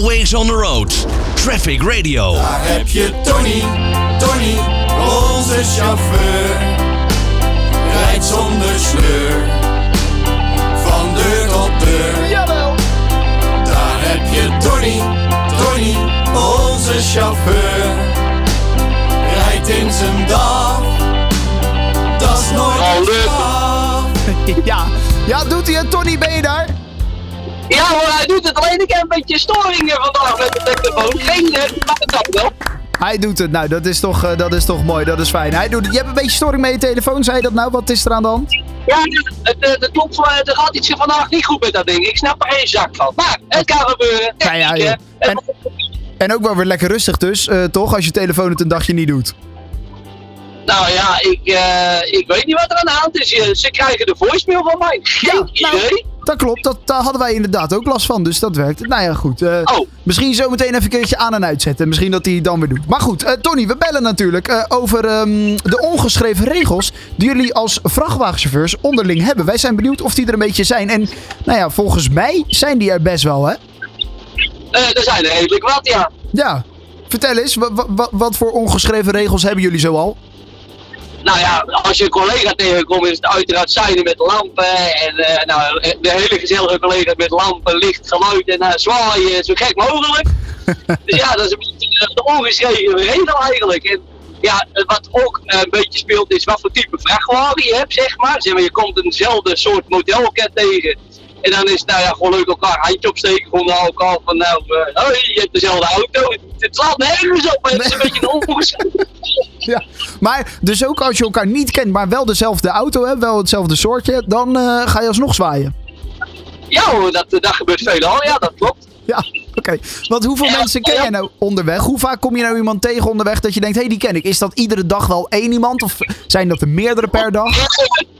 Always on the road. Traffic Radio. Daar heb je Tony, Tony, onze chauffeur. Rijdt zonder sleur, van deur tot deur. Jawel. Daar heb je Tony, Tony, onze chauffeur. Rijdt in zijn dag, dat is nooit Oh. Ja. Ja, doet hij het? Tony, ben je daar? Ja hoor, hij doet het. Alleen ik heb een beetje storingen vandaag met de telefoon. Geen, maar het kan wel. Hij doet het. Nou, dat is toch, eh, dat is toch mooi. Dat is fijn. Hij doet het. Je hebt een beetje storing met je telefoon. Zei je dat nou? Wat is er aan de hand? Ja, het, eh, dat klopt. Er gaat iets vandaag niet goed met dat ding. Ik snap er geen zak van. Maar het kan gebeuren. Ja, ja, ja. En- En ook wel weer lekker rustig dus, eh, toch? Als je telefoon het een dagje niet doet. Nou ja, ik, ik weet niet wat er aan de hand is. Ze krijgen de voicemail van mij. Geen nou, idee. Dat klopt. Dat, daar hadden wij inderdaad ook last van. Dus dat werkt. Nou ja, goed. eh, Oh. Misschien zometeen even een keertje aan en uitzetten. Misschien dat hij het dan weer doet. Maar goed, eh, Tony, we bellen natuurlijk eh, over ehm, de ongeschreven regels die jullie als vrachtwagenchauffeurs onderling hebben. Wij zijn benieuwd of die er een beetje zijn. En nou ja, volgens mij zijn die er best wel, hè? Eh, er zijn er redelijk wat, ja. Ja. Vertel eens, wa- wa- wa- wat voor ongeschreven regels hebben jullie zoal? Nou ja, als je een collega tegenkomt, is het uiteraard zijde met lampen. En eh, nou, de hele gezellige collega met lampen, licht, geluid en uh, zwaaien, zo gek mogelijk. dus ja, dat is een beetje eh, de ongeschreven regel eigenlijk. En ja, wat ook een beetje speelt is wat voor type vrachtwagen je hebt, zeg maar. Zeg maar je komt eenzelfde soort modelket tegen. En dan is het nou ja, gewoon leuk elkaar handje opsteken. Gewoon naar elkaar van nou, hoi, je hebt dezelfde auto. Het slaat nergens op, maar het is een beetje een ongeschreven Ja. Maar dus ook als je elkaar niet kent, maar wel dezelfde auto hebt, wel hetzelfde soortje, dan eh, ga je alsnog zwaaien. Ja hoor, dat, dat gebeurt veelal, ja dat klopt. Ja, oké. Want hoeveel Ja, mensen ken ja. jij nou onderweg? Hoe vaak kom je nou iemand tegen onderweg dat je denkt, hé, hey, die ken ik. Is dat iedere dag wel één iemand? Of zijn dat er meerdere per dag?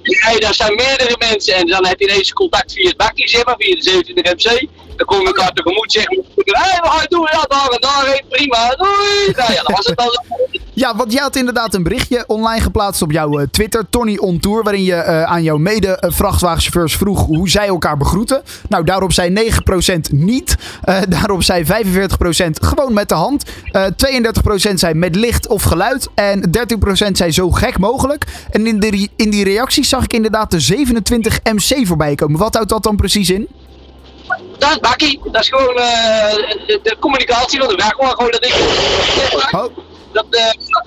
Nee, daar zijn meerdere mensen en dan heb je ineens contact via het bakje, zeg maar, via de 27 MC. Dan kom je elkaar tegemoet, zeg hé, doen, ja, daar en prima, doei. Nou ja, dat was het dan. Ja, want jij had inderdaad een berichtje online geplaatst op jouw eh, Twitter, Tony On Tour, waarin je eh, aan jouw mede-vrachtwagenchauffeurs vroeg hoe zij elkaar begroeten. Nou, daarop zei 9% niet. Eh, daarop zei 45% gewoon met de hand. Eh 32% zei met licht of geluid. En 13% zei zo gek mogelijk. En in, de, in die reacties zag ik inderdaad de 27 MC voorbij komen. Wat houdt dat dan precies in? Dat is bakkie, dat is gewoon eh, de, de communicatie van de weg, gewoon, gewoon dat ik, zeg maar, Oh, dat, eh,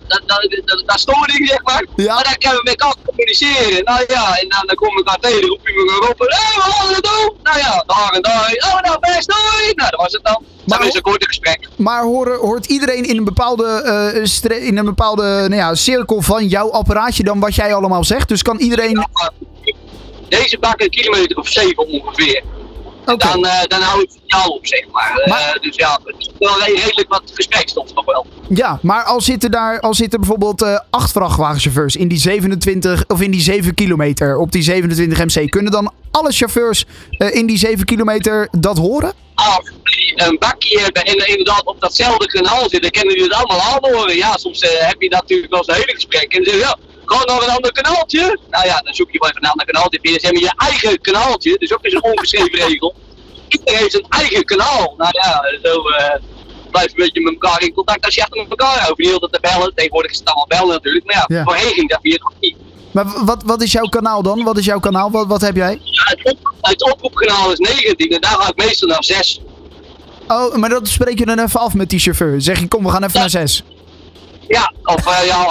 dat, dat, dat, dat zeg maar. Ja. Maar dan kunnen we met elkaar communiceren. Nou ja, en dan, dan kom ik elkaar tegen, roep je me gewoon op. Hé, we gaan het doen. Nou ja, daar en daar. Oh, nou best, doei. Nou, dat was het dan. Maar Dan is een korte gesprek. maar horen, hoort iedereen in een bepaalde, eh, stre- in een bepaalde nou ja, cirkel van jouw apparaatje dan wat jij allemaal zegt? Dus kan iedereen... Deze bak een kilometer of zeven ongeveer. Dan, eh dan houdt het signaal op, zeg maar. Eh, dus ja, het is wel redelijk wat gesprekstof nog wel. Ja, maar al zitten daar al zitten bijvoorbeeld eh, acht vrachtwagenchauffeurs in die 27 of in die 7 kilometer op die 27 MC, kunnen dan alle chauffeurs in die 7 kilometer dat horen? Als die een bakje hebben en inderdaad op datzelfde kanaal zitten, kunnen jullie het allemaal aanhoren. Ja, soms heb je natuurlijk wel eens een hele gesprek en dan ja, ga naar een ander kanaaltje. Nou ja, dan zoek je wel even een ander kanaaltje. Vind je eigen kanaaltje, dus ook is een ongeschreven regel. Iedereen heeft zijn eigen kanaal. Nou ja, zo eh blijf je een beetje met elkaar in contact als je achter elkaar houdt. Niet altijd te bellen, tegenwoordig is het allemaal bellen natuurlijk. Maar ja, Ja. voorheen ging dat via het niet. Maar wat, wat is jouw kanaal dan? Wat is jouw kanaal? Wat, wat heb jij? Ja, het, op, het oproepkanaal is 19 en daar ga ik meestal naar 6. Oh, maar dat spreek je dan even af met die chauffeur. Zeg je, kom, we gaan even naar 6. Ja, of, eh, ja,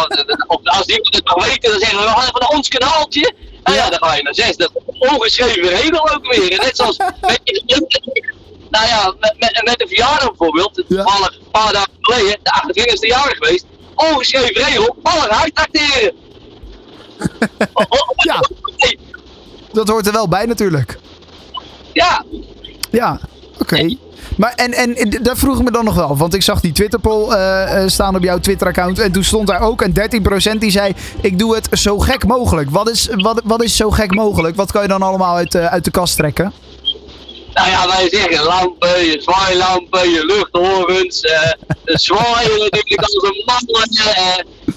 of als iemand het nog weet, dan zeggen we, even naar ons kanaaltje. Nou ja, dan ga je naar 6. Dat een ongeschreven regel ook weer. En net zoals met, nou ja, met, met, met de verjaardag bijvoorbeeld, Ja. toevallig een paar dagen geleden, de 28e jaar geweest, ongeschreven regel, alle uitacteren. Oh, oh, Ja. Dat hoort er wel bij natuurlijk. Ja, Ja, oké. Maar en, en, en daar vroeg ik me dan nog wel. Want ik zag die Twitterpoll eh, eh, staan op jouw Twitter-account. En toen stond daar ook een 13% die zei: Ik doe het zo gek mogelijk. Wat is, wat, wat is zo gek mogelijk? Wat kan je dan allemaal uit, eh, uit de kast trekken? nou ja, wij zeggen lampen, je zwaailampen, je luchthorens, eh de zwaaien natuurlijk als een man.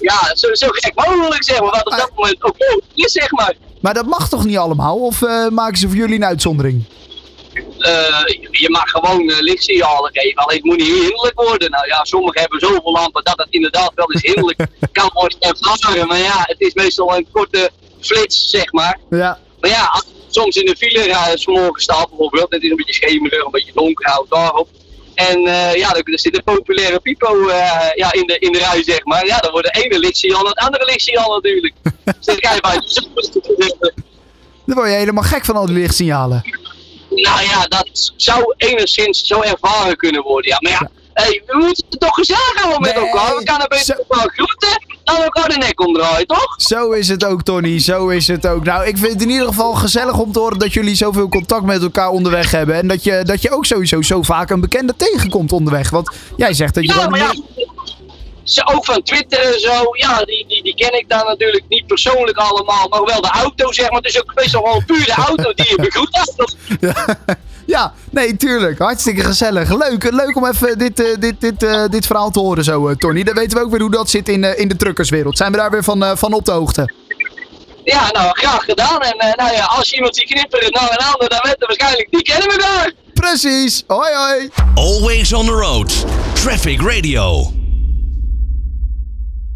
ja, zo, zo gek mogelijk zeg maar, wat op dat moment ook is zeg maar. Maar dat mag toch niet allemaal? Of maken ze voor jullie een uitzondering? Eh, je mag gewoon uh, lichtsignalen geven, alleen het moet niet hinderlijk worden. Nou ja, sommigen hebben zoveel lampen dat het inderdaad wel eens hinderlijk kan worden ervaren. Maar ja, het is meestal een korte flits, zeg maar. Ja. Maar ja, als soms in de file rijden, vanmorgen staat bijvoorbeeld, het is een beetje schemerig, een beetje donker, houdt daarop. En uh, ja, er, er zit een populaire pipo uh, ja, in, de, in de rij, zeg maar. Ja, dan wordt de ene lichtsignaal het andere lichtsignaal natuurlijk. dus dan word je helemaal gek van al die lichtsignalen. Nou ja, dat zou enigszins zo ervaren kunnen worden. Ja, maar ja, hey, we moeten het toch gezellig houden met Nee, elkaar. We kunnen beter zo- elkaar groeten dan elkaar de nek omdraaien, toch? Zo is het ook, Tony. Zo is het ook. Nou, ik vind het in ieder geval gezellig om te horen dat jullie zoveel contact met elkaar onderweg hebben. En dat je, dat je ook sowieso zo vaak een bekende tegenkomt onderweg. Want jij zegt dat je Ja, maar ja, ze ook van Twitter en zo, ja, die, die, die ken ik dan natuurlijk niet persoonlijk allemaal, maar wel de auto, zeg maar. Het is ook meestal gewoon puur de auto die je begroet. Ja, nee, tuurlijk. Hartstikke gezellig. Leuk, leuk om even dit, eh, dit, dit, eh, dit verhaal te horen zo, eh, Tony. Dan weten we ook weer hoe dat zit in, eh, in de truckerswereld. Zijn we daar weer van, eh, van op de hoogte? Ja, nou, graag gedaan. En eh, nou ja, als je iemand die knipperen naar een ander, dan weten we waarschijnlijk, die kennen we daar. Precies. Hoi, hoi. Always on the road. Traffic Radio.